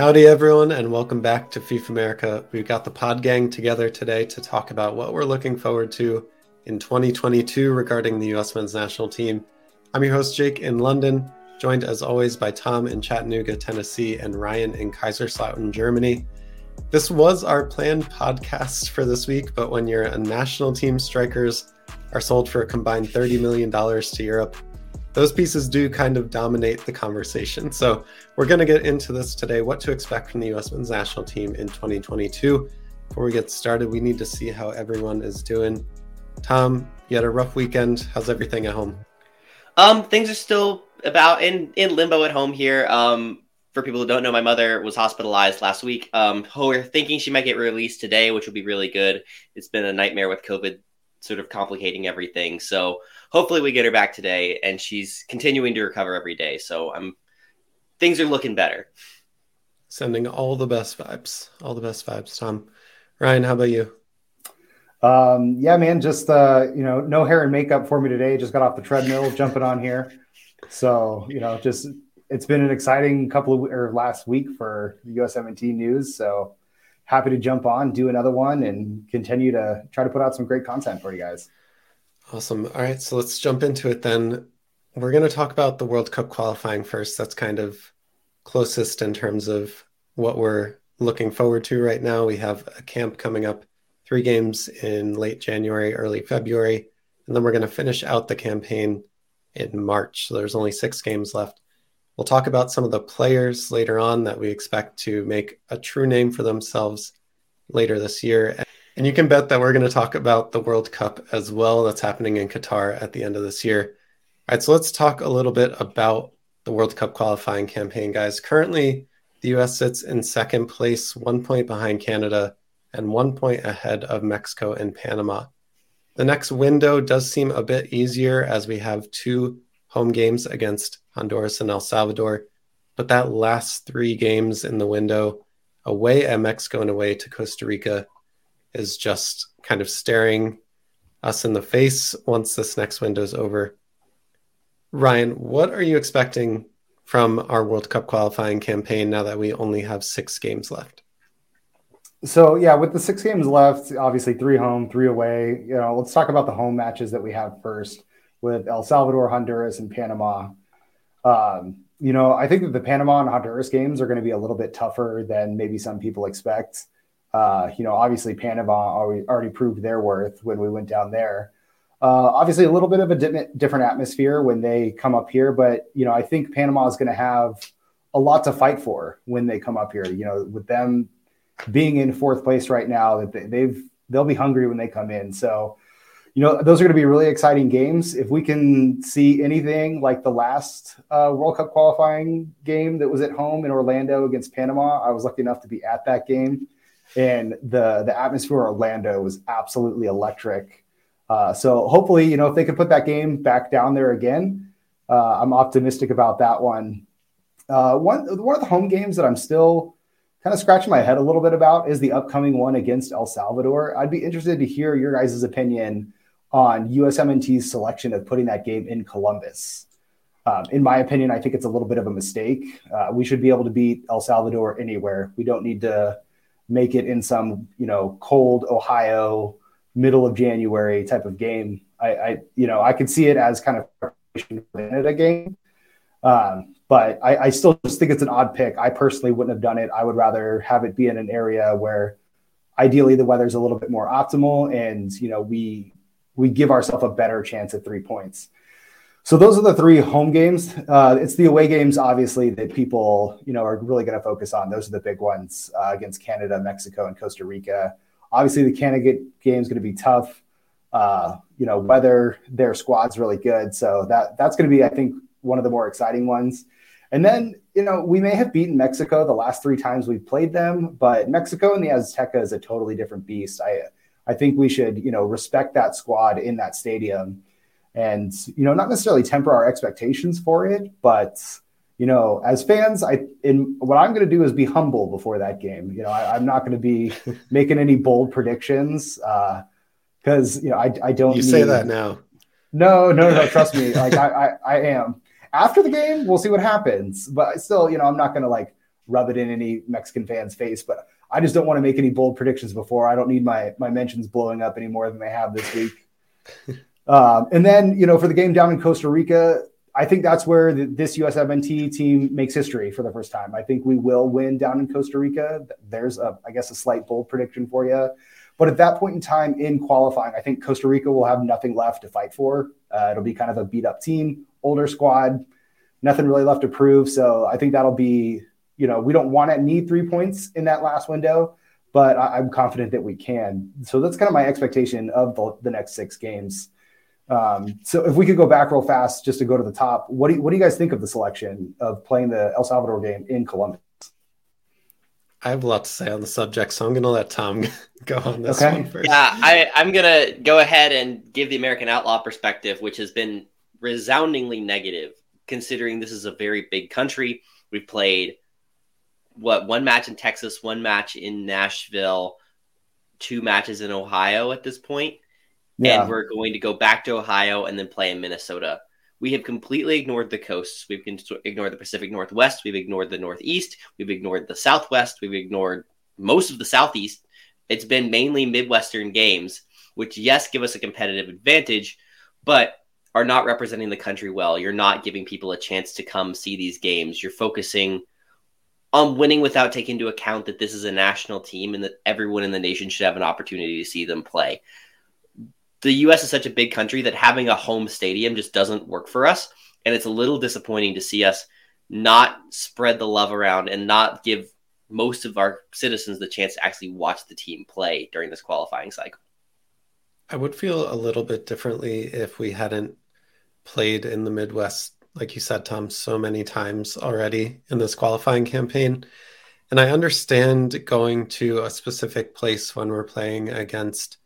Howdy, everyone, and welcome back to FIFA America. We've got the pod gang together today to talk about what we're looking forward to in 2022 regarding the U.S. men's national team. I'm your host, Jake, in London, joined as always by Tom in Chattanooga, Tennessee, and Ryan in Kaiserslautern, Germany. This was our planned podcast for this week, but when your national team strikers are sold for a combined $30 million to Europe, those pieces do kind of dominate the conversation. So we're going to get into this today what to expect from the US men's national team in 2022. Before we get started, we need to see how everyone is doing. Tom, you had a rough weekend. How's everything at home? Um, things are still about in in limbo at home here. Um, for people who don't know, my mother was hospitalized last week. Um, we're thinking she might get released today, which will be really good. It's been a nightmare with COVID sort of complicating everything. So hopefully we get her back today and she's continuing to recover every day. So I'm things are looking better. Sending all the best vibes. All the best vibes, Tom. Ryan, how about you? Um, yeah, man, just uh, you know, no hair and makeup for me today. Just got off the treadmill, jumping on here. So, you know, just it's been an exciting couple of or last week for USMNT news. So happy to jump on, do another one, and continue to try to put out some great content for you guys. Awesome. All right, so let's jump into it then. We're going to talk about the World Cup qualifying first. That's kind of closest in terms of what we're looking forward to right now. We have a camp coming up, three games in late January, early February, and then we're going to finish out the campaign in March. So there's only six games left. We'll talk about some of the players later on that we expect to make a true name for themselves later this year. And you can bet that we're going to talk about the World Cup as well that's happening in Qatar at the end of this year. All right, so let's talk a little bit about the World Cup qualifying campaign, guys. Currently, the US sits in second place, one point behind Canada and one point ahead of Mexico and Panama. The next window does seem a bit easier as we have two home games against Honduras and El Salvador, but that last three games in the window, away at Mexico and away to Costa Rica, is just kind of staring us in the face once this next window is over. Ryan, what are you expecting from our World Cup qualifying campaign now that we only have six games left? So yeah, with the six games left, obviously three home, three away. You know, let's talk about the home matches that we have first with El Salvador, Honduras, and Panama. Um, you know, I think that the Panama and Honduras games are going to be a little bit tougher than maybe some people expect. Uh, you know, obviously Panama already, proved their worth when we went down there. Uh, obviously, a little bit of a di- different atmosphere when they come up here, but you know, I think Panama is going to have a lot to fight for when they come up here. You know, with them being in fourth place right now, that they've they'll be hungry when they come in. So, you know, those are going to be really exciting games. If we can see anything like the last uh, World Cup qualifying game that was at home in Orlando against Panama, I was lucky enough to be at that game and the the atmosphere of Orlando was absolutely electric. Uh, so hopefully, you know, if they can put that game back down there again, uh, I'm optimistic about that one. Uh, one one of the home games that I'm still kind of scratching my head a little bit about is the upcoming one against El Salvador. I'd be interested to hear your guys' opinion on USMNT's selection of putting that game in Columbus. Um, in my opinion, I think it's a little bit of a mistake. Uh, we should be able to beat El Salvador anywhere. We don't need to make it in some you know cold Ohio middle of January type of game. I, I you know I could see it as kind of a game, um, but I, I still just think it's an odd pick. I personally wouldn't have done it. I would rather have it be in an area where ideally the weather's a little bit more optimal and you know we we give ourselves a better chance at three points. So those are the three home games. Uh, it's the away games, obviously, that people you know are really going to focus on. Those are the big ones uh, against Canada, Mexico, and Costa Rica. Obviously, the Canada game is going to be tough. Uh, you know, whether their squad's really good, so that that's going to be, I think, one of the more exciting ones. And then, you know, we may have beaten Mexico the last three times we've played them, but Mexico and the Azteca is a totally different beast. I I think we should, you know, respect that squad in that stadium and you know not necessarily temper our expectations for it but you know as fans i in what i'm going to do is be humble before that game you know I, am not going to be making any bold predictions because uh, you know i, I don't you need, say that now no no no trust me like I, I i am after the game we'll see what happens but still you know i'm not going to like rub it in any Mexican fan's face, but I just don't want to make any bold predictions before. I don't need my my mentions blowing up any more than they have this week. um, and then you know for the game down in Costa Rica, I think that's where the, this USMNT team makes history for the first time. I think we will win down in Costa Rica. There's a I guess a slight bold prediction for you. But at that point in time in qualifying, I think Costa Rica will have nothing left to fight for. Uh, it'll be kind of a beat up team, older squad, nothing really left to prove. So I think that'll be you know, we don't want to need three points in that last window, but I, am confident that we can. So that's kind of my expectation of the, the next six games. Um, so if we could go back real fast just to go to the top, what do you, what do you guys think of the selection of playing the El Salvador game in Columbus? I have a lot to say on the subject, so I'm going to let Tom go on this okay. one first. Yeah, I, I'm going to go ahead and give the American Outlaw perspective, which has been resoundingly negative, considering this is a very big country. We've played what one match in Texas, one match in Nashville, two matches in Ohio at this point. Yeah. And we're going to go back to Ohio and then play in Minnesota. We have completely ignored the coasts. We've ignored the Pacific Northwest. We've ignored the Northeast. We've ignored the Southwest. We've ignored most of the Southeast. It's been mainly Midwestern games, which, yes, give us a competitive advantage, but are not representing the country well. You're not giving people a chance to come see these games. You're focusing on winning without taking into account that this is a national team and that everyone in the nation should have an opportunity to see them play. The US is such a big country that having a home stadium just doesn't work for us. And it's a little disappointing to see us not spread the love around and not give most of our citizens the chance to actually watch the team play during this qualifying cycle. I would feel a little bit differently if we hadn't played in the Midwest like you said, Tom, so many times already in this qualifying campaign. And I understand going to a specific place when we're playing against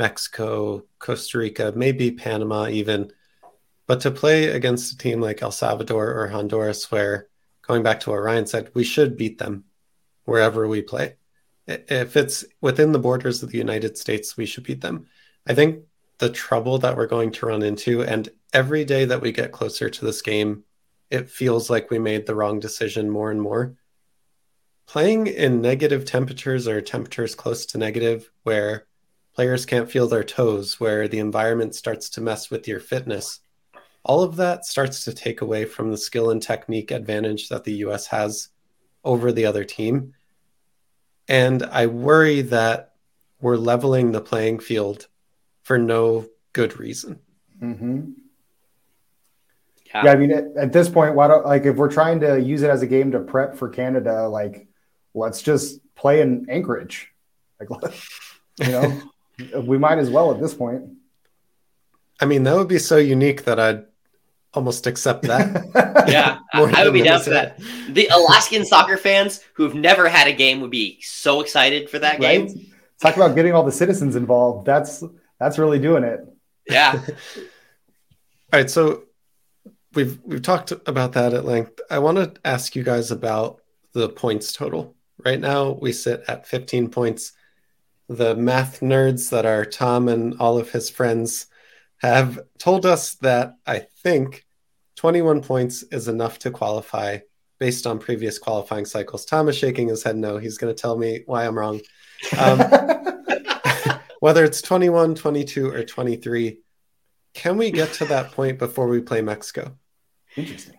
Mexico, Costa Rica, maybe Panama, even. But to play against a team like El Salvador or Honduras, where going back to what Ryan said, we should beat them wherever we play. If it's within the borders of the United States, we should beat them. I think the trouble that we're going to run into, and every day that we get closer to this game, it feels like we made the wrong decision more and more. Playing in negative temperatures or temperatures close to negative, where players can't feel their toes, where the environment starts to mess with your fitness, all of that starts to take away from the skill and technique advantage that the US has over the other team. And I worry that we're leveling the playing field for no good reason. Mm-hmm. Yeah. yeah. I mean, at, at, this point, why don't like if we're trying to use it as a game to prep for Canada, like let's just play in Anchorage. Like, you know, we might as well at this point. I mean, that would be so unique that I'd almost accept that. yeah, I would be down for that. The Alaskan soccer fans who've never had a game would be so excited for that right? game. Talk about getting all the citizens involved. That's that's really doing it. Yeah. all right, so we've we've talked about that at length. I want to ask you guys about the points total. Right now, we sit at 15 points. The math nerds that are Tom and all of his friends have told us that I think 21 points is enough to qualify based on previous qualifying cycles. Tom is shaking his head no. He's going to tell me why I'm wrong. Um, whether it's 21, 22, or 23, can we get to that point before we play Mexico? Interesting.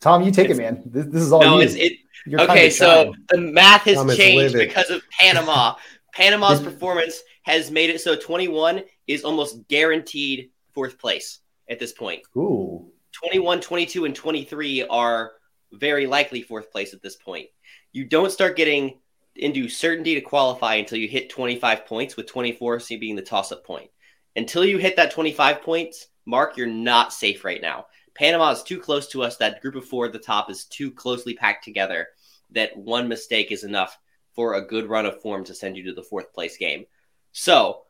Tom, you take it's, it, man. This, this, is all no, you. It's, it, okay, so the math has Tom changed because of Panama. Panama's performance has made it so 21 is almost guaranteed fourth place at this point. Ooh. 21, 22, and 23 are very likely fourth place at this point. You don't start getting into certainty to qualify until you hit 25 points, with 24 being the toss up point. Until you hit that 25 points mark, you're not safe right now. Panama is too close to us. That group of four at the top is too closely packed together that one mistake is enough for a good run of form to send you to the fourth place game. So,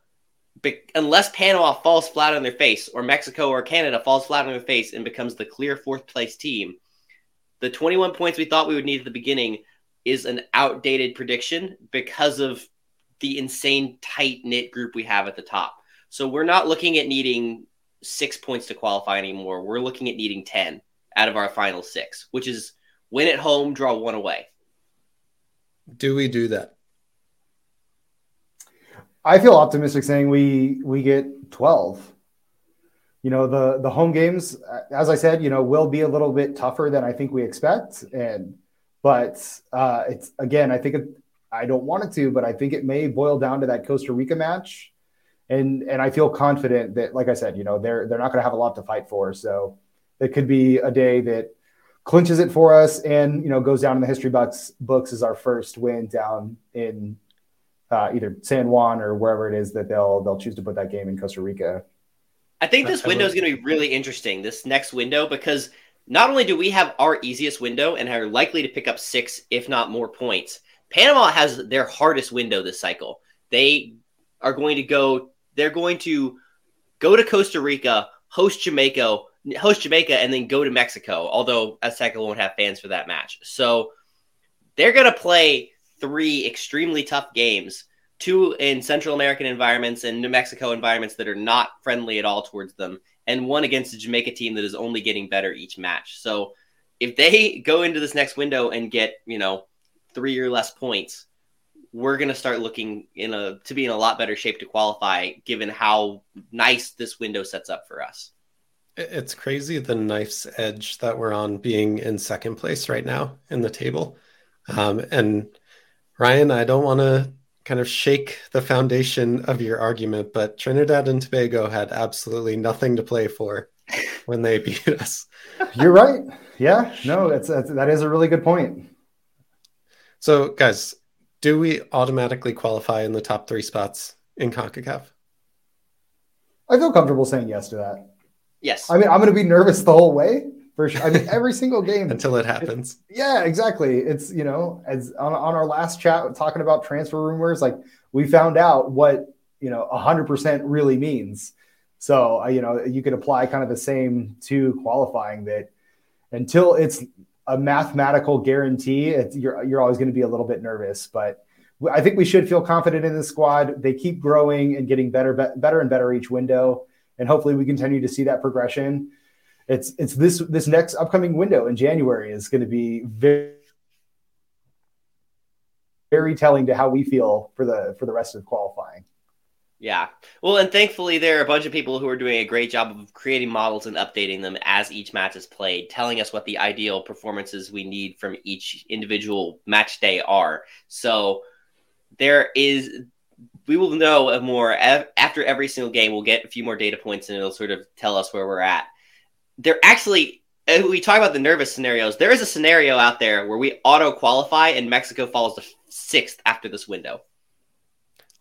be- unless Panama falls flat on their face, or Mexico or Canada falls flat on their face and becomes the clear fourth place team, the 21 points we thought we would need at the beginning is an outdated prediction because of the insane tight knit group we have at the top. So, we're not looking at needing six points to qualify anymore. We're looking at needing 10 out of our final six, which is win at home, draw one away. Do we do that? I feel optimistic saying we we get 12. You know, the the home games, as I said, you know, will be a little bit tougher than I think we expect. And but uh, it's again, I think it, I don't want it to, but I think it may boil down to that Costa Rica match. And and I feel confident that, like I said, you know, they're they're not going to have a lot to fight for. So it could be a day that clinches it for us and you know goes down in the history books books as our first win down in uh, either San Juan or wherever it is that they'll they'll choose to put that game in Costa Rica. I think this window is going to be really interesting. This next window because not only do we have our easiest window and are likely to pick up six, if not more points, Panama has their hardest window this cycle. They are going to go. They're going to go to Costa Rica, host Jamaica, host Jamaica, and then go to Mexico. Although Azteca won't have fans for that match, so they're going to play three extremely tough games two in Central American environments and New Mexico environments that are not friendly at all towards them, and one against a Jamaica team that is only getting better each match. So if they go into this next window and get, you know, three or less points, we're going to start looking in a to be in a lot better shape to qualify given how nice this window sets up for us. It's crazy the knife's edge that we're on being in second place right now in the table. Um, and Ryan, I don't want to kind of shake the foundation of your argument, but Trinidad and Tobago had absolutely nothing to play for when they beat us. You're right. Yeah, no, that's, that's that is a really good point. So, guys, do we automatically qualify in the top three spots in CONCACAF? I feel comfortable saying yes to that. Yes. I mean, I'm going to be nervous the whole way, for sure. I mean, every single game until it happens. Yeah, exactly. It's you know, as on, on our last chat talking about transfer rumors, like we found out what you know, hundred percent really means. So uh, you know, you could apply kind of the same to qualifying that until it's a mathematical guarantee, you're you're always going to be a little bit nervous, but. I think we should feel confident in the squad. They keep growing and getting better, better and better each window, and hopefully we continue to see that progression it's it's this this next upcoming window in January is going to be very very telling to how we feel for the for the rest of qualifying. Yeah. Well, and thankfully there are a bunch of people who are doing a great job of creating models and updating them as each match is played, telling us what the ideal performances we need from each individual match day are. So there is we will know more after every single game. We'll get a few more data points and it'll sort of tell us where we're at there actually uh, we talk about the nervous scenarios. There is a scenario out there where we auto qualify and Mexico falls to sixth after this window.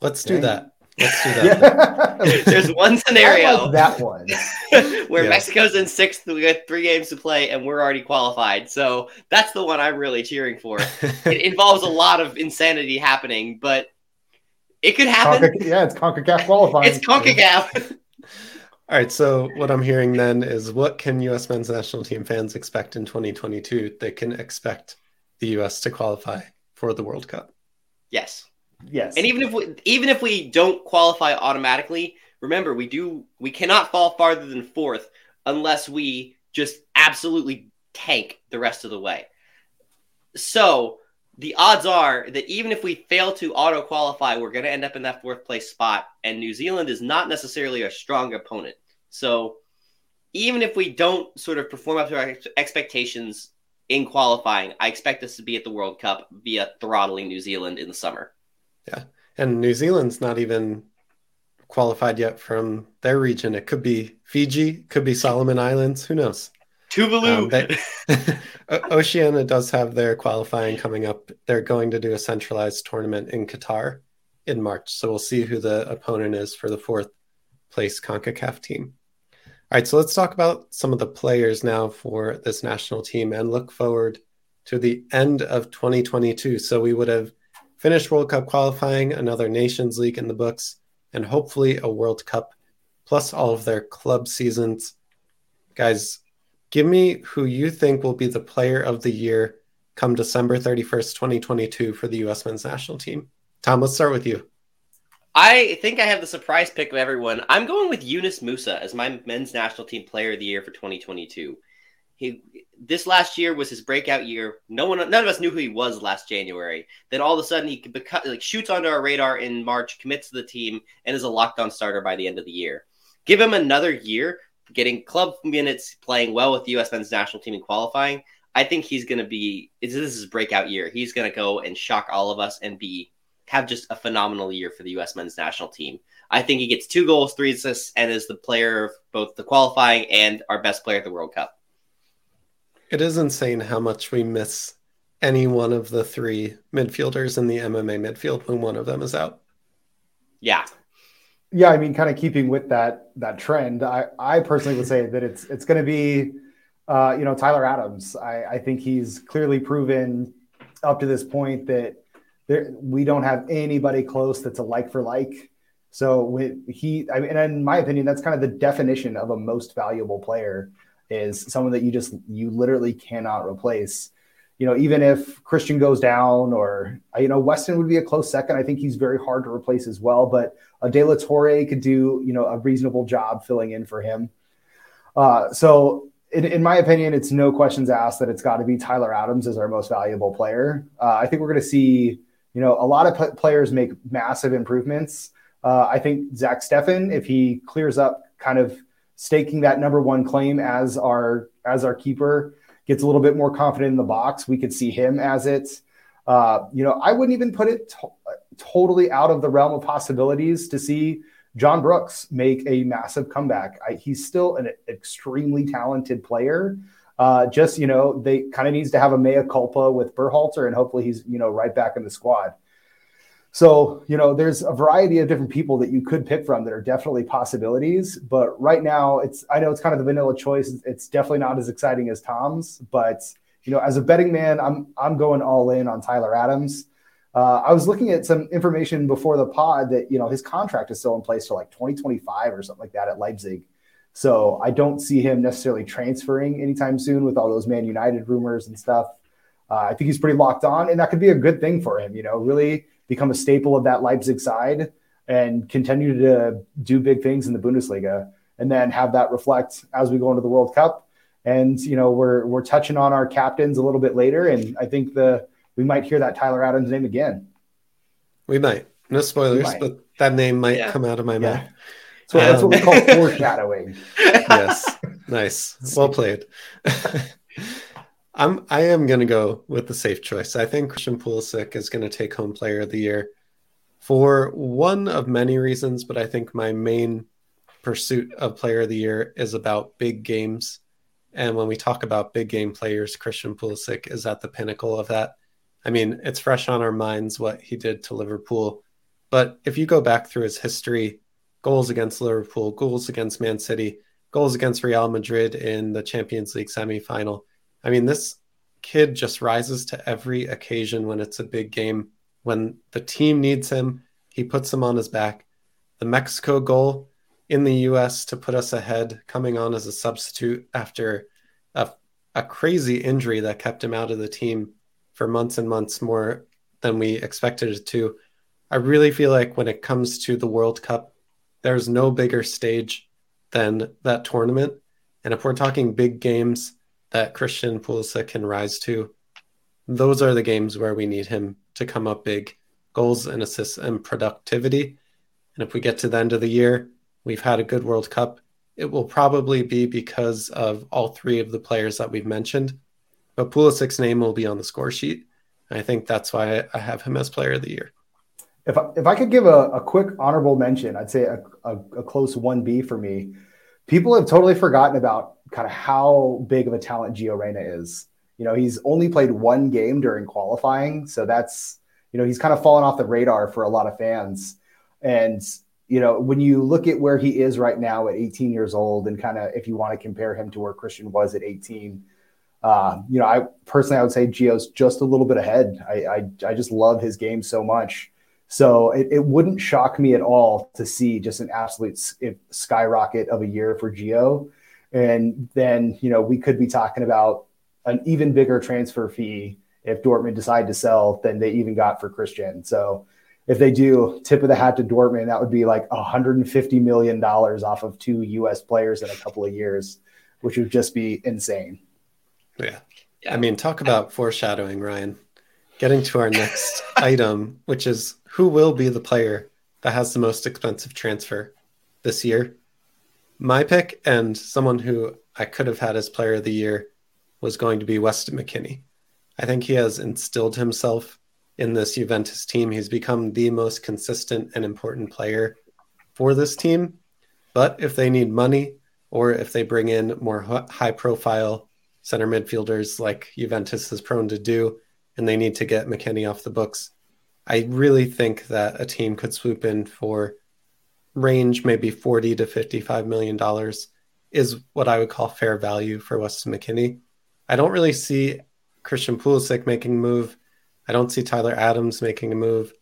Let's do that. Let's do that. Yeah. There's one scenario that one where yeah. Mexico's in sixth. We got three games to play, and we're already qualified. So that's the one I'm really cheering for. it involves a lot of insanity happening, but it could happen. Conca- yeah, it's Concacaf qualifying. It's Concacaf. All right. So what I'm hearing then is what can U.S. men's national team fans expect in 2022? They can expect the U.S. to qualify for the World Cup. Yes. Yes. And even if we even if we don't qualify automatically, remember we do we cannot fall farther than fourth unless we just absolutely tank the rest of the way. So the odds are that even if we fail to auto qualify, we're going to end up in that fourth place spot. And New Zealand is not necessarily a strong opponent. So even if we don't sort of perform up to our expectations in qualifying, I expect us to be at the World Cup via throttling New Zealand in the summer. Yeah. And New Zealand's not even qualified yet from their region. It could be Fiji, could be Solomon Islands. Who knows? Tuvalu. Um, they, Oceania does have their qualifying coming up. They're going to do a centralized tournament in Qatar in March. So we'll see who the opponent is for the fourth place CONCACAF team. All right, so let's talk about some of the players now for this national team and look forward to the end of 2022. So we would have finished World Cup qualifying, another Nations League in the books, and hopefully a World Cup, plus all of their club seasons. Guys, Give me who you think will be the player of the year come December 31st, 2022 for the U.S. men's national team. Tom, let's start with you. I think I have the surprise pick of everyone. I'm going with Yunus Musah as my men's national team player of the year for 2022. He this last year was his breakout year. No one, none of us knew who he was last January. Then all of a sudden, he beca- like shoots onto our radar in March, commits to the team, and is a lockdown starter by the end of the year. Give him another year, getting club minutes, playing well with the U.S. men's national team in qualifying. I think he's going to be. This is his breakout year. He's going to go and shock all of us and be have just a phenomenal year for the U.S. men's national team. I think he gets two goals, three assists, and is the player of both the qualifying and our best player at the World Cup. It is insane how much we miss any one of the three midfielders in the MMA midfield when one of them is out. Yeah. Yeah, I mean, kind of keeping with that that trend, I, I personally would say that it's it's going to be, uh, you know, Tyler Adams. I, I think he's clearly proven up to this point that there, we don't have anybody close that's a like for like. So he, I mean, and in my opinion, that's kind of the definition of a most valuable player is someone that you just you literally cannot replace. You know, even if Christian goes down or you know Weston would be a close second. I think he's very hard to replace as well. But a De La Torre could do you know a reasonable job filling in for him. Uh, so in, in, my opinion, it's no questions asked that it's got to be Tyler Adams as our most valuable player. Uh, I think we're going to see, you know, a lot of p- players make massive improvements. Uh, I think Zach Steffen, if he clears up kind of staking that number one claim as our as our keeper gets a little bit more confident in the box we could see him as it. Uh, you know i wouldn't even put it to- totally out of the realm of possibilities to see john brooks make a massive comeback. I, he's still an extremely talented player. Uh, just you know they kind of needs to have a mea culpa with Berhalter and hopefully he's you know right back in the squad so, you know, there's a variety of different people that you could pick from that are definitely possibilities. But right now, it's I know it's kind of the vanilla choice. It's definitely not as exciting as Tom's. But you know, as a betting man, I'm I'm going all in on Tyler Adams. Uh, I was looking at some information before the pod that you know his contract is still in place till like 2025 or something like that at Leipzig. So I don't see him necessarily transferring anytime soon with all those Man United rumors and stuff. Uh, I think he's pretty locked on, and that could be a good thing for him. You know, really become a staple of that Leipzig side and continue to do big things in the Bundesliga and then have that reflect as we go into the World Cup. And you know, we're we're touching on our captains a little bit later, and I think the we might hear that Tyler Adams name again. We might. No spoilers, but that name might yeah. come out of my mouth. So um, that's what we call foreshadowing. yes. Nice. Well played. I'm I am gonna go with the safe choice. I think Christian Pulisic is gonna take home player of the year for one of many reasons, but I think my main pursuit of player of the year is about big games. And when we talk about big game players, Christian Pulisic is at the pinnacle of that. I mean, it's fresh on our minds what he did to Liverpool. But if you go back through his history, goals against Liverpool, goals against Man City, goals against Real Madrid in the Champions League semifinal, I mean, this kid just rises to every occasion when it's a big game. When the team needs him, he puts him on his back. The Mexico goal in the US to put us ahead, coming on as a substitute after a, a crazy injury that kept him out of the team for months and months more than we expected it to. I really feel like when it comes to the World Cup, there's no bigger stage than that tournament. And if we're talking big games, that Christian Pulisic can rise to. Those are the games where we need him to come up big, goals and assists and productivity. And if we get to the end of the year, we've had a good World Cup. It will probably be because of all three of the players that we've mentioned, but Pulisic's name will be on the score sheet. I think that's why I have him as Player of the Year. If I, if I could give a, a quick honorable mention, I'd say a, a, a close 1B for me. People have totally forgotten about kind of how big of a talent Gio Reyna is. You know, he's only played one game during qualifying, so that's you know he's kind of fallen off the radar for a lot of fans. And you know, when you look at where he is right now at 18 years old, and kind of if you want to compare him to where Christian was at 18, uh, you know, I personally I would say Gio's just a little bit ahead. I I, I just love his game so much. So it, it wouldn't shock me at all to see just an absolute skyrocket of a year for Gio. And then, you know, we could be talking about an even bigger transfer fee if Dortmund decide to sell than they even got for Christian. So if they do, tip of the hat to Dortmund, that would be like $150 million off of two US players in a couple of years, which would just be insane. Yeah. yeah. I mean, talk about foreshadowing, Ryan. Getting to our next item, which is who will be the player that has the most expensive transfer this year? My pick and someone who I could have had as player of the year was going to be Weston McKennie. I think he has instilled himself in this Juventus team. He's become the most consistent and important player for this team. But if they need money or if they bring in more high profile center midfielders like Juventus is prone to do, and they need to get McKennie off the books, I really think that a team could swoop in for range maybe 40 to 55 million dollars is what I would call fair value for Weston McKennie. I don't really see Christian Pulisic making a move. I don't see Tyler Adams making a move.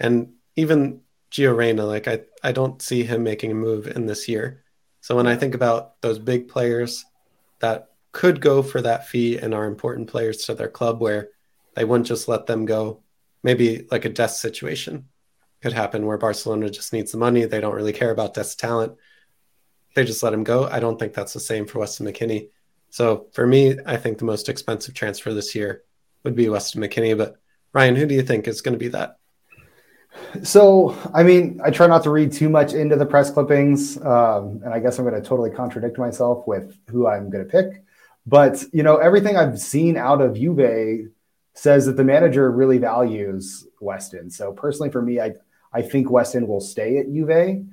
And even Gio Reyna, like I, I don't see him making a move in this year. So when I think about those big players that could go for that fee and are important players to their club where they wouldn't just let them go, maybe like a Dest situation could happen where Barcelona just needs the money. They don't really care about Dest talent. They just let him go. I don't think that's the same for Weston McKennie. So for me, I think the most expensive transfer this year would be Weston McKennie. But Ryan, who do you think is going to be that? So, I mean, I try not to read too much into the press clippings, um, and I guess I'm going to totally contradict myself with who I'm going to pick. But you know, everything I've seen out of Juve says that the manager really values Weston. So personally, for me, I I think Weston will stay at Juve.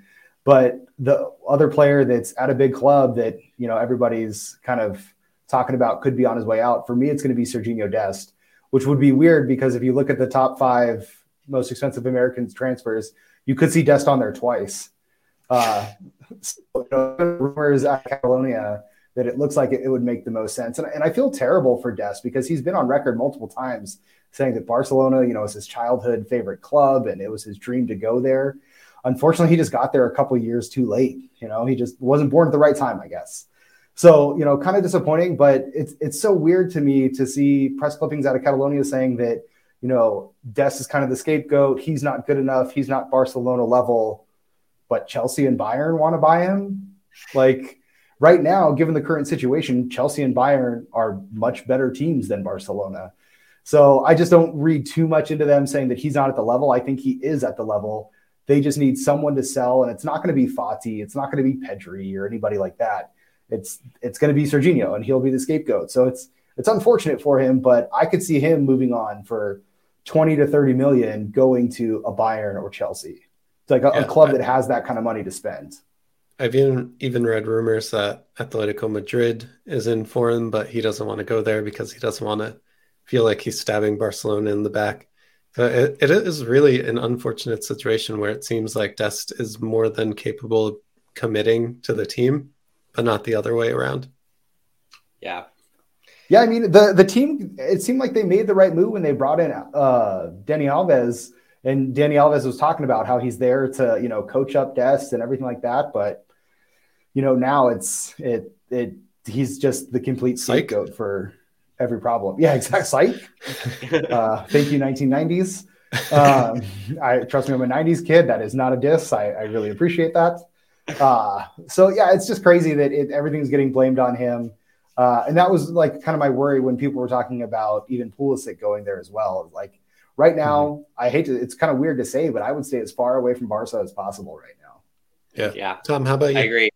But the other player that's at a big club that you know everybody's kind of talking about could be on his way out. For me, it's going to be Serginho Dest, which would be weird because if you look at the top five most expensive American transfers, you could see Dest on there twice. Uh, so, rumors at Catalonia that it looks like it, it, would make the most sense. And, and I feel terrible for Dest because he's been on record multiple times saying that Barcelona, you know, is his childhood favorite club and it was his dream to go there unfortunately, he just got there a couple years too late. You know, he just wasn't born at the right time, I guess. So, you know, kind of disappointing, but it's it's so weird to me to see press clippings out of Catalonia saying that, you know, Dest is kind of the scapegoat. He's not good enough. He's not Barcelona level, but Chelsea and Bayern want to buy him. Like right now, given the current situation, Chelsea and Bayern are much better teams than Barcelona. So I just don't read too much into them saying that he's not at the level. I think he is at the level. They just need someone to sell, and it's not going to be Fati, it's not going to be Pedri or anybody like that. It's it's going to be Serginho, and he'll be the scapegoat. So it's it's unfortunate for him, but I could see him moving on for 20 to 30 million going to a Bayern or Chelsea. It's like a, yeah, a club I, that has that kind of money to spend. I've even even read rumors that Atletico Madrid is in for him, but he doesn't want to go there because he doesn't want to feel like he's stabbing Barcelona in the back. So it, it is really an unfortunate situation where it seems like Dest is more than capable of committing to the team, but not the other way around. Yeah. Yeah, I mean the the team. It seemed like they made the right move when they brought in uh, Dani Alves, and Dani Alves was talking about how he's there to you know coach up Dest and everything like that. But you know now it's it it he's just the complete scapegoat for every problem. Yeah, exactly. site. uh, thank you, 1990s. Um, I trust me, I'm a 90s kid. That is not a diss. I, I really appreciate that. Uh, so yeah, it's just crazy that it, everything's getting blamed on him. Uh, and that was like kind of my worry when people were talking about even Pulisic going there as well. Like right now, mm-hmm. I hate to, it's kind of weird to say, but I would stay as far away from Barca as possible right now. Yeah. Yeah. Tom, how about you? I agree.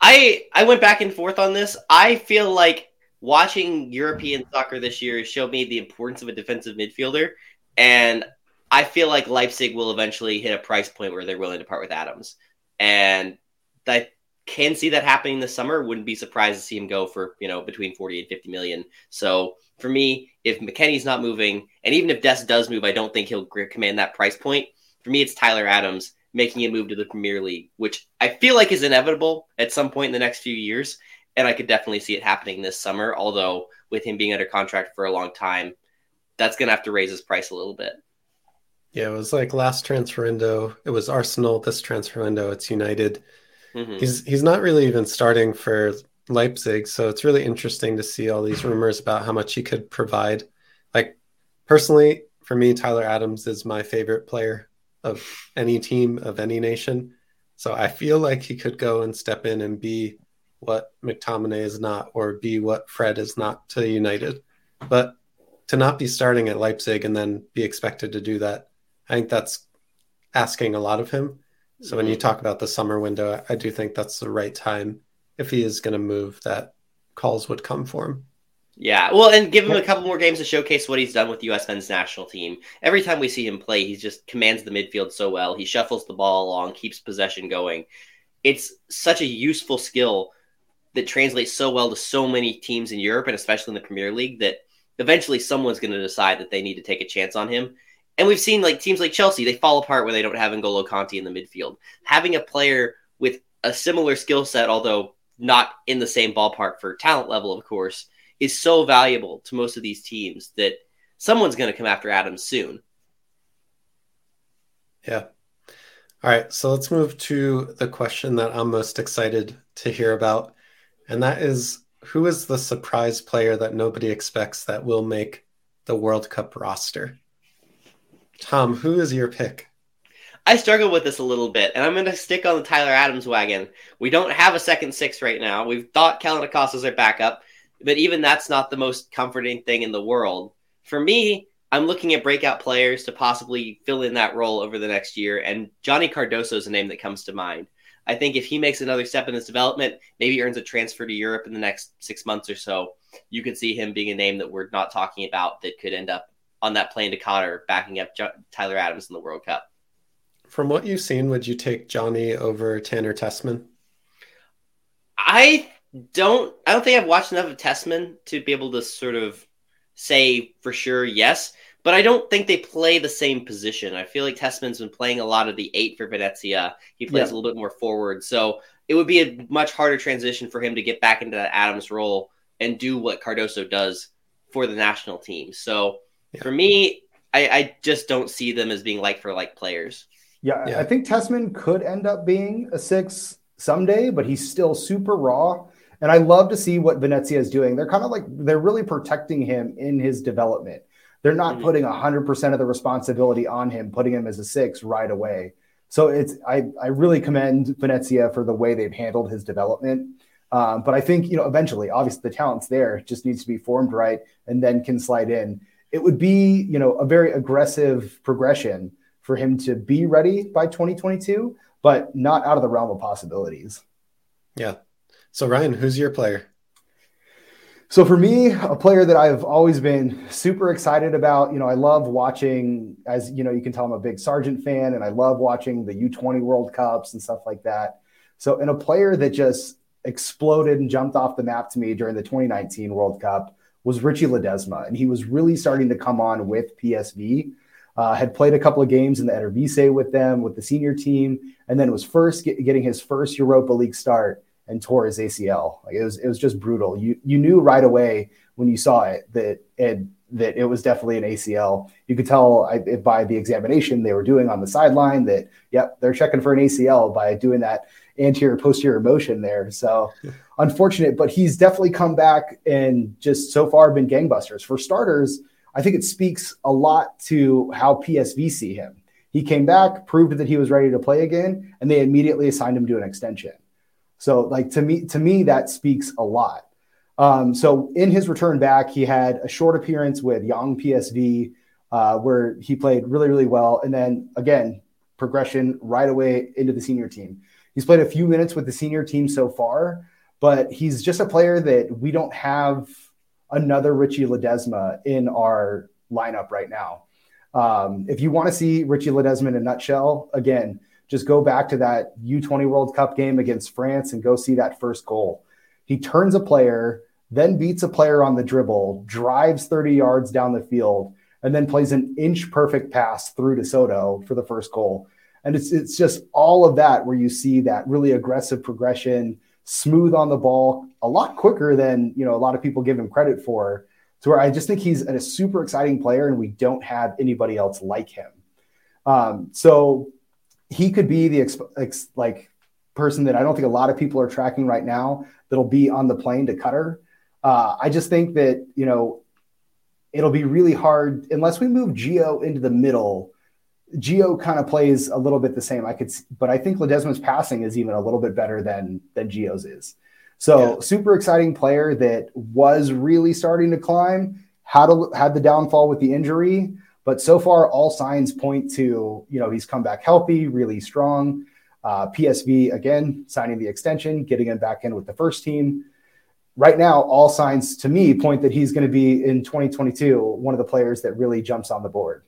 I, I went back and forth on this. I feel like watching European soccer this year showed me the importance of a defensive midfielder, and I feel like Leipzig will eventually hit a price point where they're willing to part with Adams, and I can see that happening this summer. Wouldn't be surprised to see him go for you know between forty and fifty million. So for me, if McKennie's not moving, and even if Dest does move, I don't think he'll command that price point. For me, it's Tyler Adams making a move to the Premier League, which I feel like is inevitable at some point in the next few years and I could definitely see it happening this summer. Although with him being under contract for a long time, that's going to have to raise his price a little bit. Yeah, it was like last transfer window. It was Arsenal. This transfer window, it's United. Mm-hmm. He's he's not really even starting for Leipzig, so it's really interesting to see all these rumors about how much he could provide. Like personally, for me, Tyler Adams is my favorite player of any team of any nation. So I feel like he could go and step in and be what McTominay is not or be what Fred is not to United. But to not be starting at Leipzig and then be expected to do that, I think that's asking a lot of him. So when you mm-hmm. talk about the summer window, I do think that's the right time if he is going to move that calls would come for him. Yeah, well, and give him a couple more games to showcase what he's done with the U.S. men's national team. Every time we see him play, he just commands the midfield so well. He shuffles the ball along, keeps possession going. It's such a useful skill that translates so well to so many teams in Europe and especially in the Premier League that eventually someone's going to decide that they need to take a chance on him. And we've seen like teams like Chelsea, they fall apart when they don't have N'Golo Kanté in the midfield. Having a player with a similar skill set, although not in the same ballpark for talent level, of course is so valuable to most of these teams that someone's going to come after Adams soon. Yeah. All right. So let's move to the question that I'm most excited to hear about. And that is who is the surprise player that nobody expects that will make the World Cup roster? Tom, who is your pick? I struggle with this a little bit, and I'm going to stick on the Tyler Adams wagon. We don't have a second six right now. We've thought Kellyn Acosta's our backup but even that's not the most comforting thing in the world. For me, I'm looking at breakout players to possibly fill in that role over the next year, and Johnny Cardoso is a name that comes to mind. I think if he makes another step in his development, maybe earns a transfer to Europe in the next six months or so, you could see him being a name that we're not talking about that could end up on that plane to Qatar backing up Tyler Adams in the World Cup. From what you've seen, would you take Johnny over Tanner Tessmann? I don't I don't think I've watched enough of Tessmann to be able to sort of say for sure yes, but I don't think they play the same position. I feel like Tessmann's been playing a lot of the eight for Venezia. He plays yeah. a little bit more forward, so it would be a much harder transition for him to get back into that Adams role and do what Cardoso does for the national team. So yeah. for me, I, I, just don't see them as being like for like players. Yeah, yeah, I think Tessmann could end up being a six someday, but he's still super raw. And I love to see what Venezia is doing. They're kind of like they're really protecting him in his development. They're not mm-hmm. putting 100% of the responsibility on him, putting him as a six right away. So it's I I really commend Venezia for the way they've handled his development. Um, but I think you know eventually, obviously, the talent's there. just needs to be formed right, and then can slide in. It would be you know a very aggressive progression for him to be ready by 2022, but not out of the realm of possibilities. Yeah, so Ryan, who's your player? So for me, a player that I've always been super excited about, you know, I love watching, as you know, you can tell I'm a big Sargent fan, and I love watching the U20 World Cups and stuff like that. So, and a player that just exploded and jumped off the map to me during the 2019 World Cup was Richie Ledezma, and he was really starting to come on with PSV. Uh, had played a couple of games in the Eredivisie with them, with the senior team, and then was first get, getting his first Europa League start and tore his ACL. Like it was it was just brutal. You you knew right away when you saw it that it that it was definitely an ACL. You could tell I, by the examination they were doing on the sideline that yep they're checking for an ACL by doing that anterior posterior motion there. So unfortunate, but he's definitely come back and just so far been gangbusters. For starters, I think it speaks a lot to how PSV see him. He came back, proved that he was ready to play again, and they immediately assigned him to an extension. So like to me, to me, that speaks a lot. Um, so in his return back, he had a short appearance with Young PSV, uh, where he played really, really well. And then again, progression right away into the senior team. He's played a few minutes with the senior team so far, but he's just a player that we don't have another Richie Ledezma in our lineup right now. Um, if you want to see Richie Ledezma in a nutshell, again, just go back to that U20 World Cup game against France and go see that first goal. He turns a player, then beats a player on the dribble, drives 30 yards down the field, and then plays an inch perfect pass through to Soto for the first goal. And it's it's just all of that where you see that really aggressive progression, smooth on the ball, a lot quicker than you know a lot of people give him credit for. To where I just think he's a super exciting player, and we don't have anybody else like him. Um, so he could be the ex, ex, like person that I don't think a lot of people are tracking right now that'll be on the plane to Qatar. Uh, I just think that you know it'll be really hard unless we move Gio into the middle. Gio kind of plays a little bit the same. I could, but I think Ledezma's passing is even a little bit better than than Gio's is. So yeah. super exciting player that was really starting to climb, had a, had the downfall with the injury, but so far all signs point to you know he's come back healthy, really strong. Uh, PSV again signing the extension, getting him back in with the first team. Right now, all signs to me point that he's going to be in 2022 one of the players that really jumps on the board.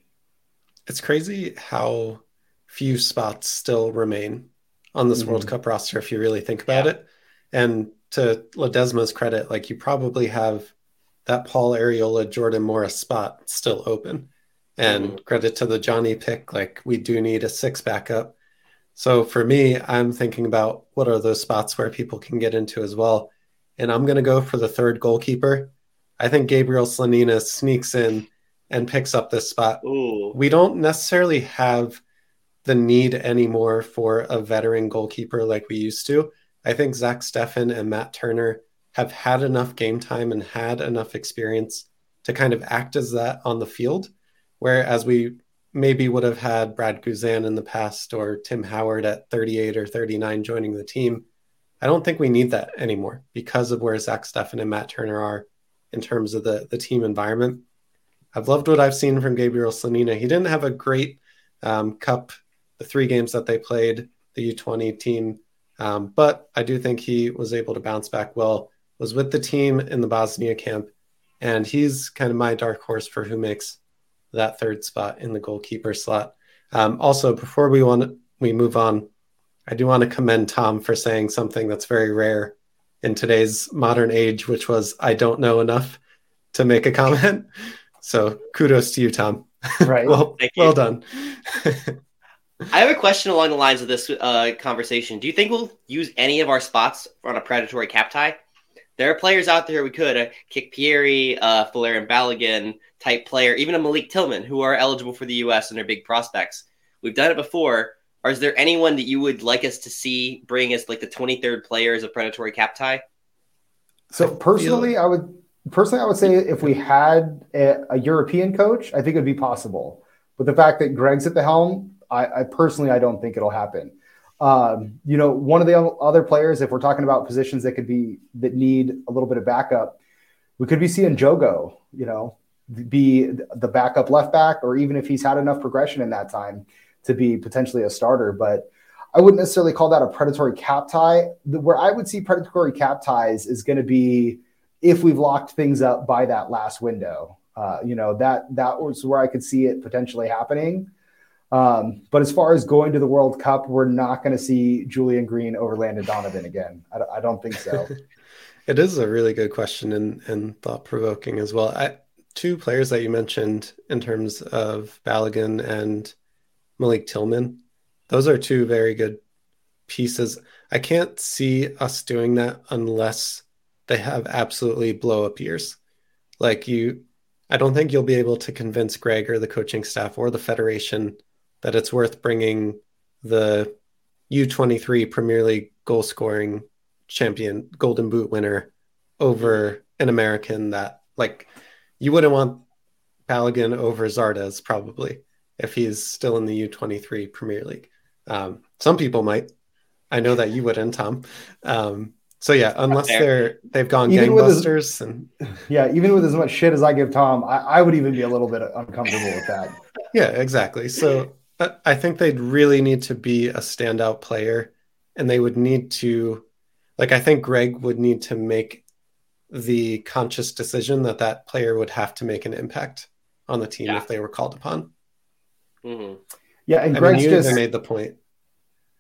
It's crazy how few spots still remain on this mm-hmm. World Cup roster if you really think about yeah. it. And to Ledezma's credit, like you probably have that Paul Arriola, Jordan Morris spot still open. And mm-hmm. credit to the Johnny pick, like we do need a six backup. So for me, I'm thinking about what are those spots where people can get into as well. And I'm going to go for the third goalkeeper. I think Gabriel Slonina sneaks in and picks up this spot. Ooh. We don't necessarily have the need anymore for a veteran goalkeeper like we used to. I think Zach Steffen and Matt Turner have had enough game time and had enough experience to kind of act as that on the field. Whereas we maybe would have had Brad Guzan in the past or Tim Howard at 38 or 39 joining the team. I don't think we need that anymore because of where Zach Steffen and Matt Turner are in terms of the, the team environment. I've loved what I've seen from Gabriel Slonina. He didn't have a great um, cup the three games that they played, the U20 team. Um, but I do think he was able to bounce back well, was with the team in the Bosnia camp, and he's kind of my dark horse for who makes that third spot in the goalkeeper slot. Um, also, before we want we move on, I do want to commend Tom for saying something that's very rare in today's modern age, which was I don't know enough to make a comment. So kudos to you, Tom. Right. well, Thank well done. I have a question along the lines of this uh, conversation. Do you think we'll use any of our spots on a predatory cap tie? There are players out there we could uh, Kik Pierie, uh, Folarin Balogun type player, even a Malik Tillman, who are eligible for the U.S. and are big prospects. We've done it before. Or is there anyone that you would like us to see bring as like the 23rd player as a predatory cap tie? So personally, I would personally I would say if we had a, a European coach, I think it'd be possible. But the fact that Greg's at the helm, I, I personally I don't think it'll happen. Um, you know, one of the other players, if we're talking about positions that could be that need a little bit of backup, we could be seeing Jogo. You know, be the backup left back, or even if he's had enough progression in that time to be potentially a starter. But I wouldn't necessarily call that a predatory cap tie. Where I would see predatory cap ties is going to be if we've locked things up by that last window. Uh, you know that that was where I could see it potentially happening. Um, but as far as going to the World Cup, we're not going to see Julian Green over Landon Donovan again. I, I don't think so. it is a really good question and, and thought provoking as well. I, two players that you mentioned in terms of Balogun and Malik Tillman, those are two very good pieces. I can't see us doing that unless they have absolutely blow up years. Like you, I don't think you'll be able to convince Greg or the coaching staff or the federation that it's worth bringing the U23 Premier League goal scoring champion, Golden Boot winner over an American that like you wouldn't want Balogun over Zardes probably if he's still in the U23 Premier League. Um, some people might. I know that you wouldn't, Tom. Um, so yeah, unless they're they've gone even gangbusters as, and yeah, even with as much shit as I give Tom, I, I would even be a little bit uncomfortable with that. Yeah, exactly. So I think they'd really need to be a standout player, and they would need to, like, I think Greg would need to make the conscious decision that that player would have to make an impact on the team yeah. if they were called upon. Mm-hmm. Yeah, and Greg Greg's mean, just made the point.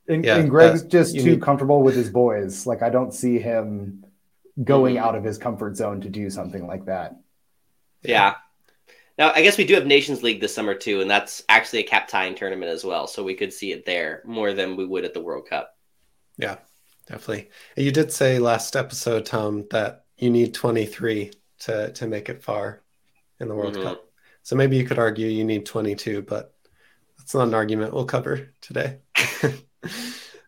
And, yeah, and Greg's just too need... comfortable with his boys. Like, I don't see him going mm-hmm. out of his comfort zone to do something like that. Yeah. Now, I guess we do have Nations League this summer too, and that's actually a cap tying tournament as well. So we could see it there more than we would at the World Cup. Yeah, definitely. You did say last episode, Tom, that you need 23 to to make it far in the World mm-hmm. Cup. So maybe you could argue you need 22, but that's not an argument we'll cover today. All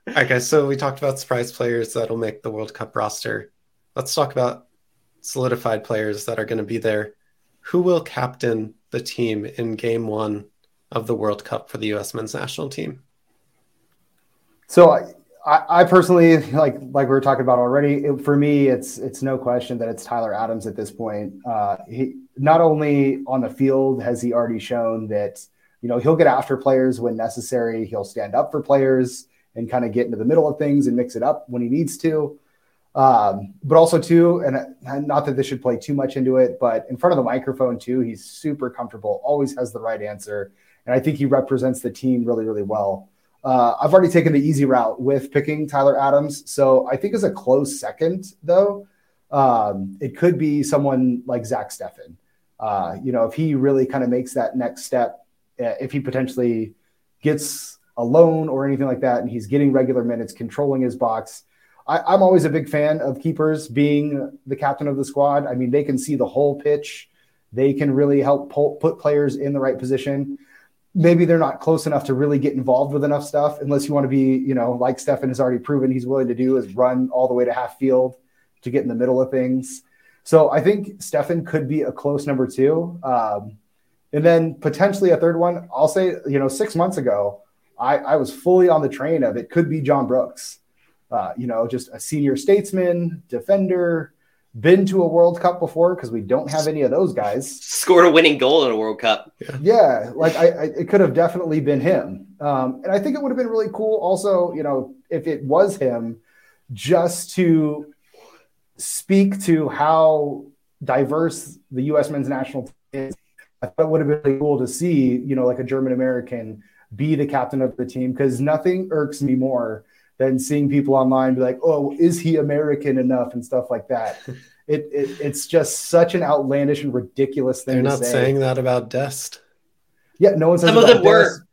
right, guys. So we talked about surprise players that'll make the World Cup roster. Let's talk about solidified players that are going to be there who will captain the team in game one of the World Cup for the U.S. men's national team? So I, I, personally like like we were talking about already. It, for me, it's it's no question that it's Tyler Adams at this point. Uh, he not only on the field has he already shown that you know he'll get after players when necessary. He'll stand up for players and kind of get into the middle of things and mix it up when he needs to. Um, but also too, and not that this should play too much into it, but in front of the microphone too, he's super comfortable. Always has the right answer, and I think he represents the team really, really well. Uh, I've already taken the easy route with picking Tyler Adams. So I think as a close second, though, um, it could be someone like Zach Steffen. Uh, you know, if he really kind of makes that next step, uh, if he potentially gets a loan or anything like that, and he's getting regular minutes, controlling his box. I, am always a big fan of keepers being the captain of the squad. I mean, they can see the whole pitch. They can really help pull, put players in the right position maybe they're not close enough to really get involved with enough stuff unless you want to be, you know, like Steffen has already proven he's willing to do is run all the way to half field to get in the middle of things. So I think Steffen could be a close number two. Um, and then potentially a third one. I'll say, you know, six months ago, I, I was fully on the train of it could be John Brooks. Uh, you know, just a senior statesman, defender, been to a World Cup before because we don't have any of those guys. Scored a winning goal in a World Cup. Yeah, yeah like I, I, it could have definitely been him. Um, and I think it would have been really cool. Also, you know, if it was him, just to speak to how diverse the U.S. men's national team is. I thought it would have been really cool to see, you know, like a German American be the captain of the team because nothing irks me more than seeing people online be like, "Oh, is he American enough?" and stuff like that. It, it it's just such an outlandish and ridiculous thing. They're not say. saying that about Dest. Yeah, no one says some of them were.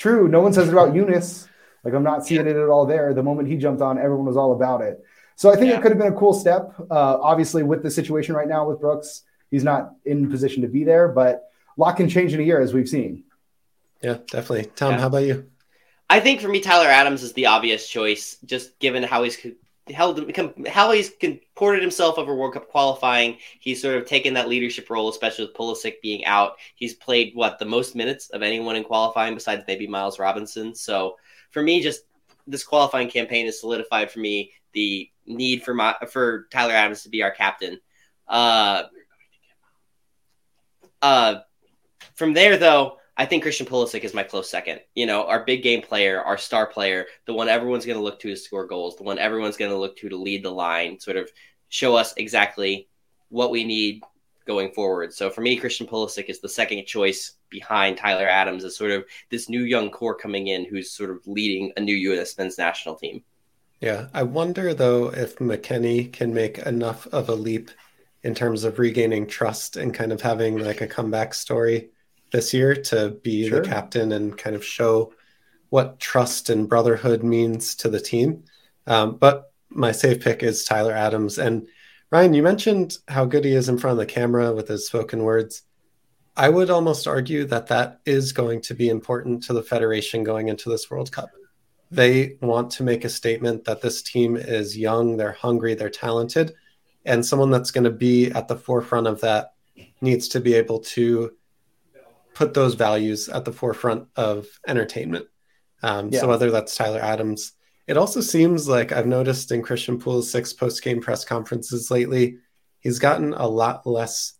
True, no one says it about Yunus. Like I'm not seeing it at all there. The moment he jumped on, everyone was all about it. So I think yeah. it could have been a cool step. Uh, obviously, with the situation right now with Brooks, he's not in position to be there, but a lot can change in a year, as we've seen. Yeah, definitely. Tom, yeah. how about you? I think for me, Tyler Adams is the obvious choice, just given how he's held how he's comported himself over World Cup qualifying. He's sort of taken that leadership role, especially with Pulisic being out. He's played what the most minutes of anyone in qualifying, besides maybe Miles Robinson. So for me, just this qualifying campaign has solidified for me the need for my for Tyler Adams to be our captain. Uh, uh, from there, though, I think Christian Pulisic is my close second. You know, our big game player, our star player, the one everyone's going to look to to score goals, the one everyone's going to look to to lead the line, sort of show us exactly what we need going forward. So for me, Christian Pulisic is the second choice behind Tyler Adams as sort of this new young core coming in who's sort of leading a new U.S. men's national team. Yeah, I wonder though if McKennie can make enough of a leap in terms of regaining trust and kind of having like a comeback story this year to be sure. the captain and kind of show what trust and brotherhood means to the team. Um, but my safe pick is Tyler Adams. And Ryan, you mentioned how good he is in front of the camera with his spoken words. I would almost argue that that is going to be important to the Federation going into this World Cup. They want to make a statement that this team is young, they're hungry, they're talented, and someone that's going to be at the forefront of that needs to be able to put those values at the forefront of entertainment. Um, yeah. So whether that's Tyler Adams, it also seems like I've noticed in Christian Pulisic's post game press conferences lately, he's gotten a lot less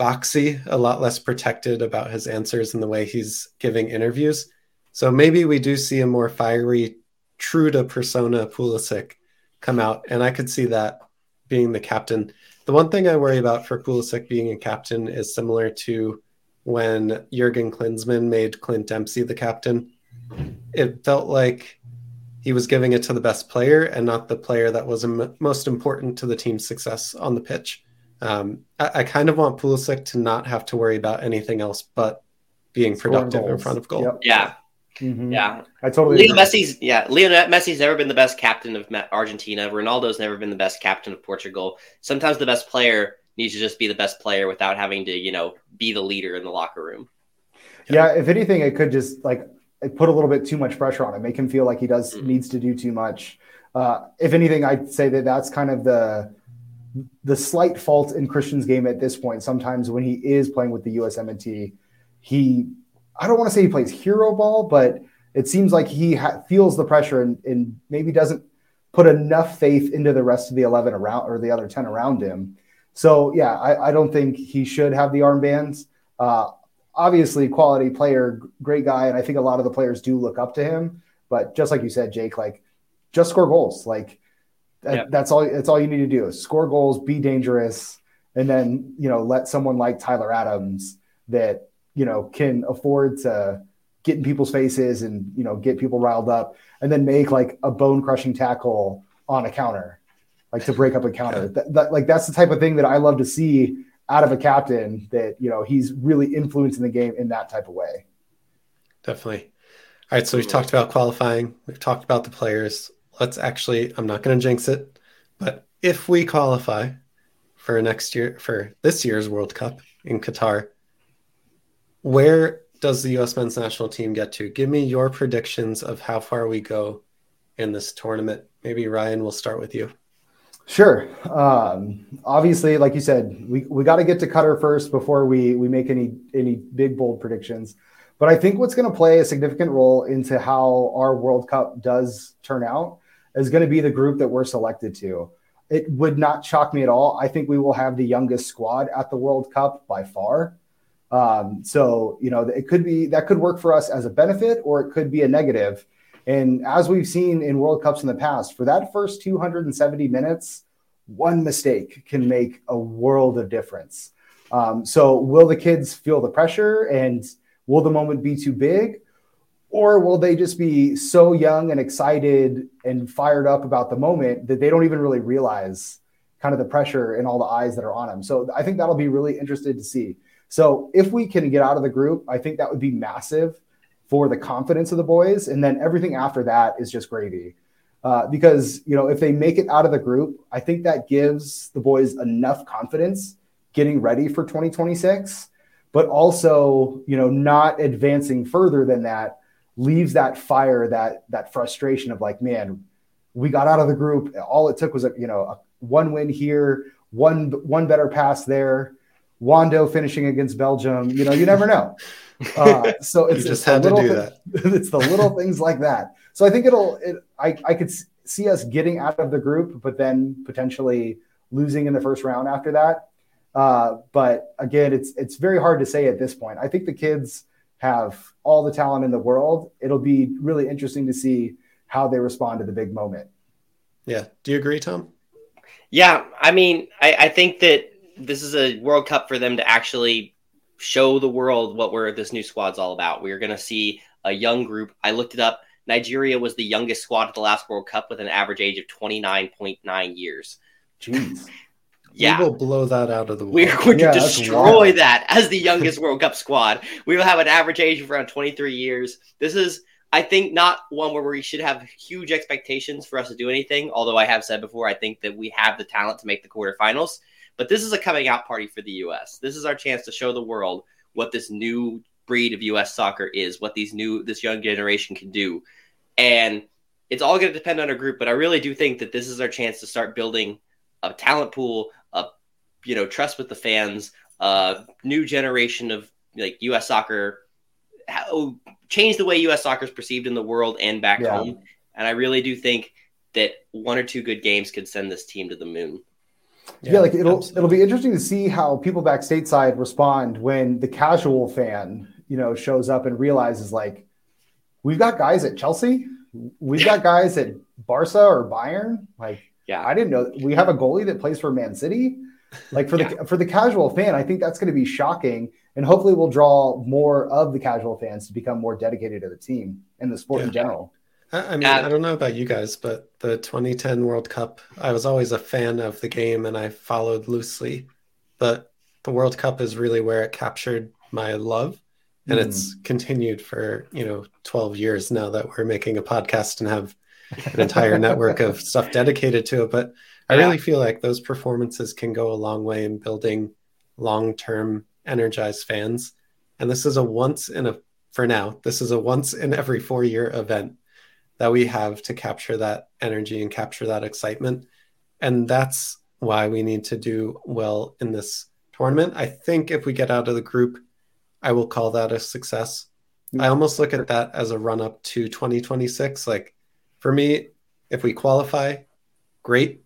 boxy, a lot less protected about his answers and the way he's giving interviews. So maybe we do see a more fiery, true to persona Pulisic come out, and I could see that being the captain. The one thing I worry about for Pulisic being a captain is similar to when Jurgen Klinsmann made Clint Dempsey the captain. It felt like he was giving it to the best player and not the player that was Im- most important to the team's success on the pitch. Um, I, I, kind of want Pulisic to not have to worry about anything else but being productive in front of goal. Yep. Yeah. Mm-hmm. Yeah, I totally. Leo agree. Messi's yeah, Leo Messi's never been the best captain of Argentina. Ronaldo's never been the best captain of Portugal. Sometimes the best player needs to just be the best player without having to, you know, be the leader in the locker room. Yeah, if anything, it could just like put a little bit too much pressure on him, make him feel like he does mm-hmm. needs to do too much. Uh, if anything, I'd say that that's kind of the the slight fault in Christian's game at this point. Sometimes when he is playing with the USMNT, he I don't want to say he plays hero ball, but it seems like he ha- feels the pressure and, and maybe doesn't put enough faith into the rest of the 11 around or the other 10 around him. So, yeah, I, I don't think he should have the armbands. Uh, obviously, quality player, great guy. And I think a lot of the players do look up to him. But just like you said, Jake, like just score goals. Like that, yep. that's all, that's all you need to do score goals, be dangerous, and then, you know, let someone like Tyler Adams that, you know, can afford to get in people's faces and, you know, get people riled up and then make like a bone crushing tackle on a counter, like to break up a counter. That, that, like that's the type of thing that I love to see out of a captain that, you know, he's really influencing the game in that type of way. Definitely. All right. So we've talked about qualifying. We've talked about the players. Let's actually, I'm not going to jinx it, but if we qualify for next year, for this year's World Cup in Qatar, where does the U.S. men's national team get to? Give me your predictions of how far we go in this tournament. Maybe Ryan, we'll start with you. Sure. Um, obviously, like you said, we, we got to get to Qatar first before we we make any any big bold predictions. But I think what's going to play a significant role into how our World Cup does turn out is going to be the group that we're selected to. It would not shock me at all. I think we will have the youngest squad at the World Cup by far. Um, so, you know, it could be that could work for us as a benefit or it could be a negative. And as we've seen in World Cups in the past, for that first 270 minutes, one mistake can make a world of difference. Um, so, will the kids feel the pressure and will the moment be too big? Or will they just be so young and excited and fired up about the moment that they don't even really realize kind of the pressure and all the eyes that are on them? So, I think that'll be really interested to see. So if we can get out of the group, I think that would be massive for the confidence of the boys. And then everything after that is just gravy. Uh, because, you know, if they make it out of the group, I think that gives the boys enough confidence getting ready for 2026, but also, you know, not advancing further than that leaves that fire, that, that frustration of like, man, we got out of the group. All it took was a, you know, a one win here, one, one better pass there Wondo finishing against Belgium. You know, you never know. Uh, so it's just had to do that. it's the little things like that. So I think it'll. It, I I could see us getting out of the group, but then potentially losing in the first round after that. Uh, but again, it's it's very hard to say at this point. I think the kids have all the talent in the world. It'll be really interesting to see how they respond to the big moment. Yeah. Do you agree, Tom? Yeah. I mean, I, I think that this is a World Cup for them to actually show the world what we're this new squad's all about. We are going to see a young group. I looked it up. Nigeria was the youngest squad at the last World Cup with an average age of 29.9 years. Jeez. Yeah. We will blow that out of the water. We're going yeah, to destroy that as the youngest World Cup squad. We will have an average age of around 23 years. This is, I think, not one where we should have huge expectations for us to do anything. Although I have said before, I think that we have the talent to make the quarterfinals. But this is a coming out party for the U.S. This is our chance to show the world what this new breed of U.S. soccer is, what these new this young generation can do, and it's all going to depend on our group. But I really do think that this is our chance to start building a talent pool, a you know trust with the fans, a new generation of like U.S. soccer, how, change the way U.S. soccer is perceived in the world and back yeah. home. And I really do think that one or two good games could send this team to the moon. Yeah, yeah, like it'll absolutely. it'll be interesting to see how people back stateside respond when the casual fan, you know, shows up and realizes like we've got guys at Chelsea, we've got guys at Barca or Bayern. Like, yeah, I didn't know we have a goalie that plays for Man City. Like for yeah. the for the casual fan, I think that's going to be shocking, and hopefully we'll draw more of the casual fans to become more dedicated to the team and the sport yeah. in general. I mean, uh, I don't know about you guys, but the 2010 World Cup, I was always a fan of the game and I followed loosely. But the World Cup is really where it captured my love. And mm. it's continued for, you know, 12 years now that we're making a podcast and have an entire network of stuff dedicated to it. But I yeah. really feel like those performances can go a long way in building long term energized fans. And this is a once in a, for now, this is a once in every four year event that we have to capture that energy and capture that excitement. And that's why we need to do well in this tournament. I think if we get out of the group, I will call that a success. I almost look at that as a run up to 2026. Like for me, if we qualify, great.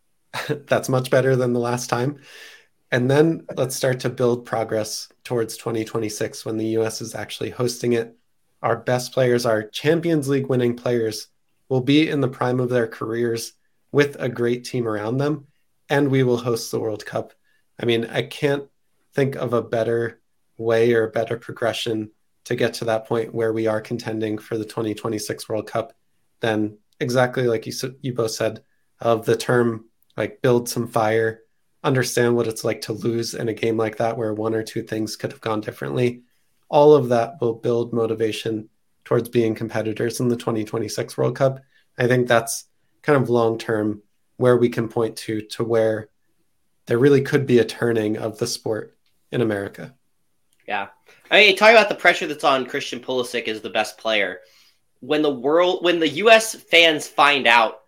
That's much better than the last time. And then let's start to build progress towards 2026 when the US is actually hosting it. Our best players, our Champions League winning players, will be in the prime of their careers with a great team around them. And we will host the World Cup. I mean, I can't think of a better way or a better progression to get to that point where we are contending for the 2026 World Cup than exactly like you you both said of the term like build some fire understand what it's like to lose in a game like that where one or two things could have gone differently. All of that will build motivation towards being competitors in the 2026 World Cup. I think that's kind of long term where we can point to to where there really could be a turning of the sport in America. Yeah. I mean, talking about the pressure that's on Christian Pulisic as the best player. When the world, when the U.S. fans find out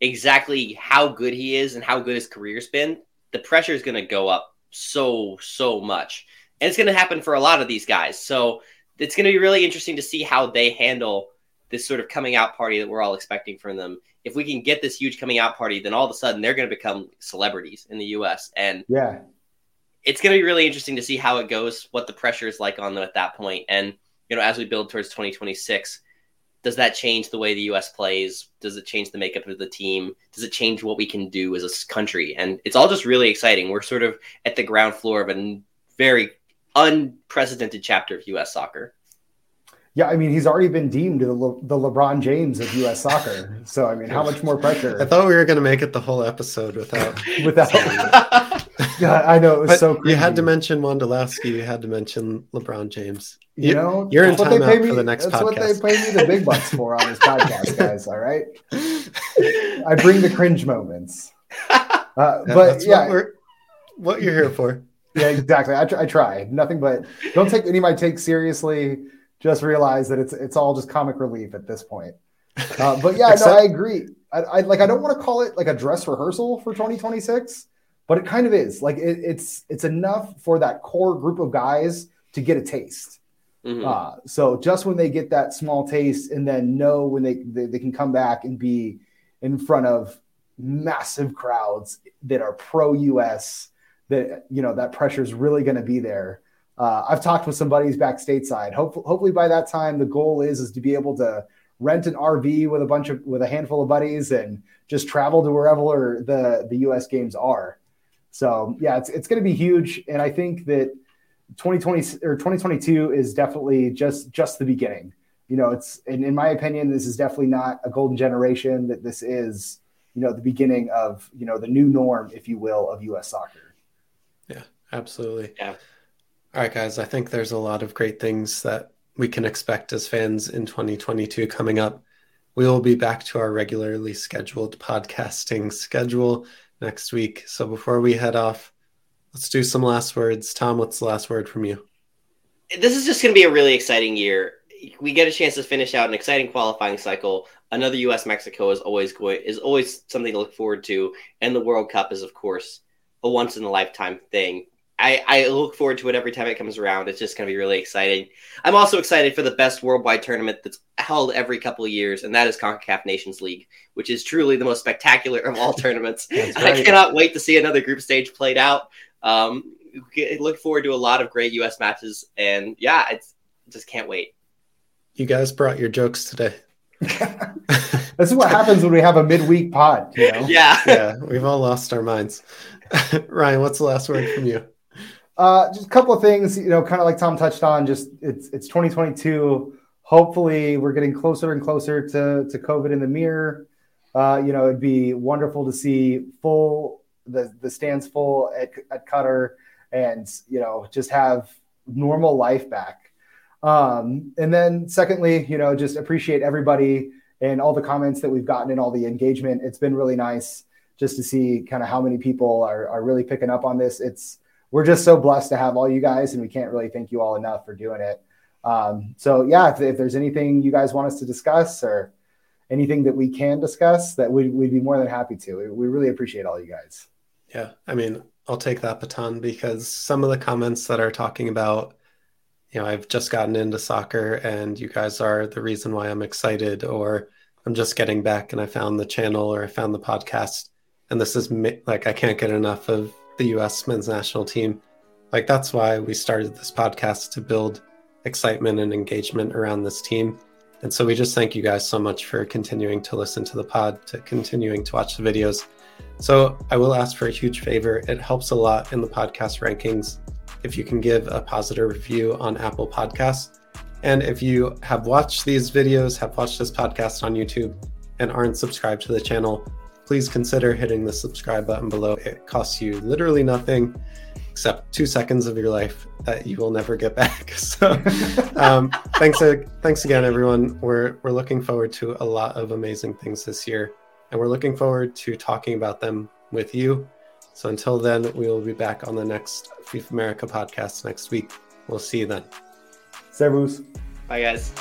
exactly how good he is and how good his career's been, the pressure is going to go up so so much, and it's going to happen for a lot of these guys. So it's going to be really interesting to see how they handle this sort of coming out party that we're all expecting from them. If we can get this huge coming out party, then all of a sudden they're going to become celebrities in the U.S. and yeah, it's going to be really interesting to see how it goes, what the pressure is like on them at that point, and you know as we build towards 2026 does that change the way the US plays? Does it change the makeup of the team? Does it change what we can do as a country? And it's all just really exciting. We're sort of at the ground floor of a very unprecedented chapter of US soccer. Yeah, I mean, he's already been deemed the, Le- the LeBron James of U.S. soccer. So, I mean, how much more pressure? I thought we were going to make it the whole episode without. without. yeah, I know it was but so. Crazy. You had to mention Wondolowski. You had to mention LeBron James. You, you know, you're in timeout for the next that's podcast. That's what they pay me the big bucks for on this podcast, guys. All right, I bring the cringe moments. Uh, yeah, but yeah, what, what, you're here for. Yeah, exactly. I, tr- I try nothing but don't take any of my takes seriously just realize that it's it's all just comic relief at this point. Uh, but yeah, Except- no, I agree. I, I, like I don't want to call it like a dress rehearsal for 2026, but it kind of is. Like it, it's it's enough for that core group of guys to get a taste. Mm-hmm. Uh, so just when they get that small taste and then know when they, they they can come back and be in front of massive crowds that are pro US, that you know that pressure is really going to be there uh, I've talked with some buddies back stateside. Hopefully, hopefully by that time, the goal is is to be able to rent an RV with a bunch of with a handful of buddies and just travel to wherever the the U.S. games are. So yeah, it's it's going to be huge, and I think that 2020 or 2022 is definitely just just the beginning. You know, it's in, in my opinion, this is definitely not a golden generation. That this is you know the beginning of you know the new norm, if you will, of U.S. soccer. Yeah, absolutely. Yeah. All right, guys, I think there's a lot of great things that we can expect as fans in 2022 coming up. We will be back to our regularly scheduled podcasting schedule next week. So before we head off, let's do some last words. Tom, what's the last word from you? This is just going to be a really exciting year. We get a chance to finish out an exciting qualifying cycle. Another U.S. Mexico is always going is always something to look forward to, and the World Cup is, of course, a once in a lifetime thing. I, I look forward to it every time it comes around. It's just going to be really exciting. I'm also excited for the best worldwide tournament that's held every couple of years, and that is CONCACAF Nations League, which is truly the most spectacular of all tournaments. Right. I cannot wait to see another group stage played out. Um, look forward to a lot of great U.S. matches, and yeah, it's just can't wait. You guys brought your jokes today. this is what happens when we have a midweek pod. You know? Yeah, yeah, we've all lost our minds. Ryan, what's the last word from you? Uh, just a couple of things, you know, kind of like Tom touched on. Just it's it's 2022. Hopefully, we're getting closer and closer to to COVID in the mirror. Uh, you know, it'd be wonderful to see full the the stands full at at Qatar, and you know, just have normal life back. Um, and then, secondly, you know, just appreciate everybody and all the comments that we've gotten and all the engagement. It's been really nice just to see kind of how many people are are really picking up on this. It's we're just so blessed to have all you guys, and we can't really thank you all enough for doing it. Um, so yeah, if, if, there's anything you guys want us to discuss or anything that we can discuss, that we'd, we'd be more than happy to. We, we really appreciate all you guys. Yeah, I mean, I'll take that baton because some of the comments that are talking about you know, I've just gotten into soccer and you guys are the reason why I'm excited, or I'm just getting back and I found the channel or I found the podcast. And this is like, I can't get enough of the US men's national team. Like, that's why we started this podcast to build excitement and engagement around this team. And so we just thank you guys so much for continuing to listen to the pod, to continuing to watch the videos. So I will ask for a huge favor. It helps a lot in the podcast rankings if you can give a positive review on Apple Podcasts. And if you have watched these videos, have watched this podcast on YouTube, and aren't subscribed to the channel, please consider hitting the subscribe button below. It costs you literally nothing except two seconds of your life that you will never get back. So, um, thanks, thanks again, everyone. We're we're looking forward to a lot of amazing things this year, and we're looking forward to talking about them with you. So until then, we will be back on the next FIFA America podcast next week. We'll see you then. Servus. Bye, guys.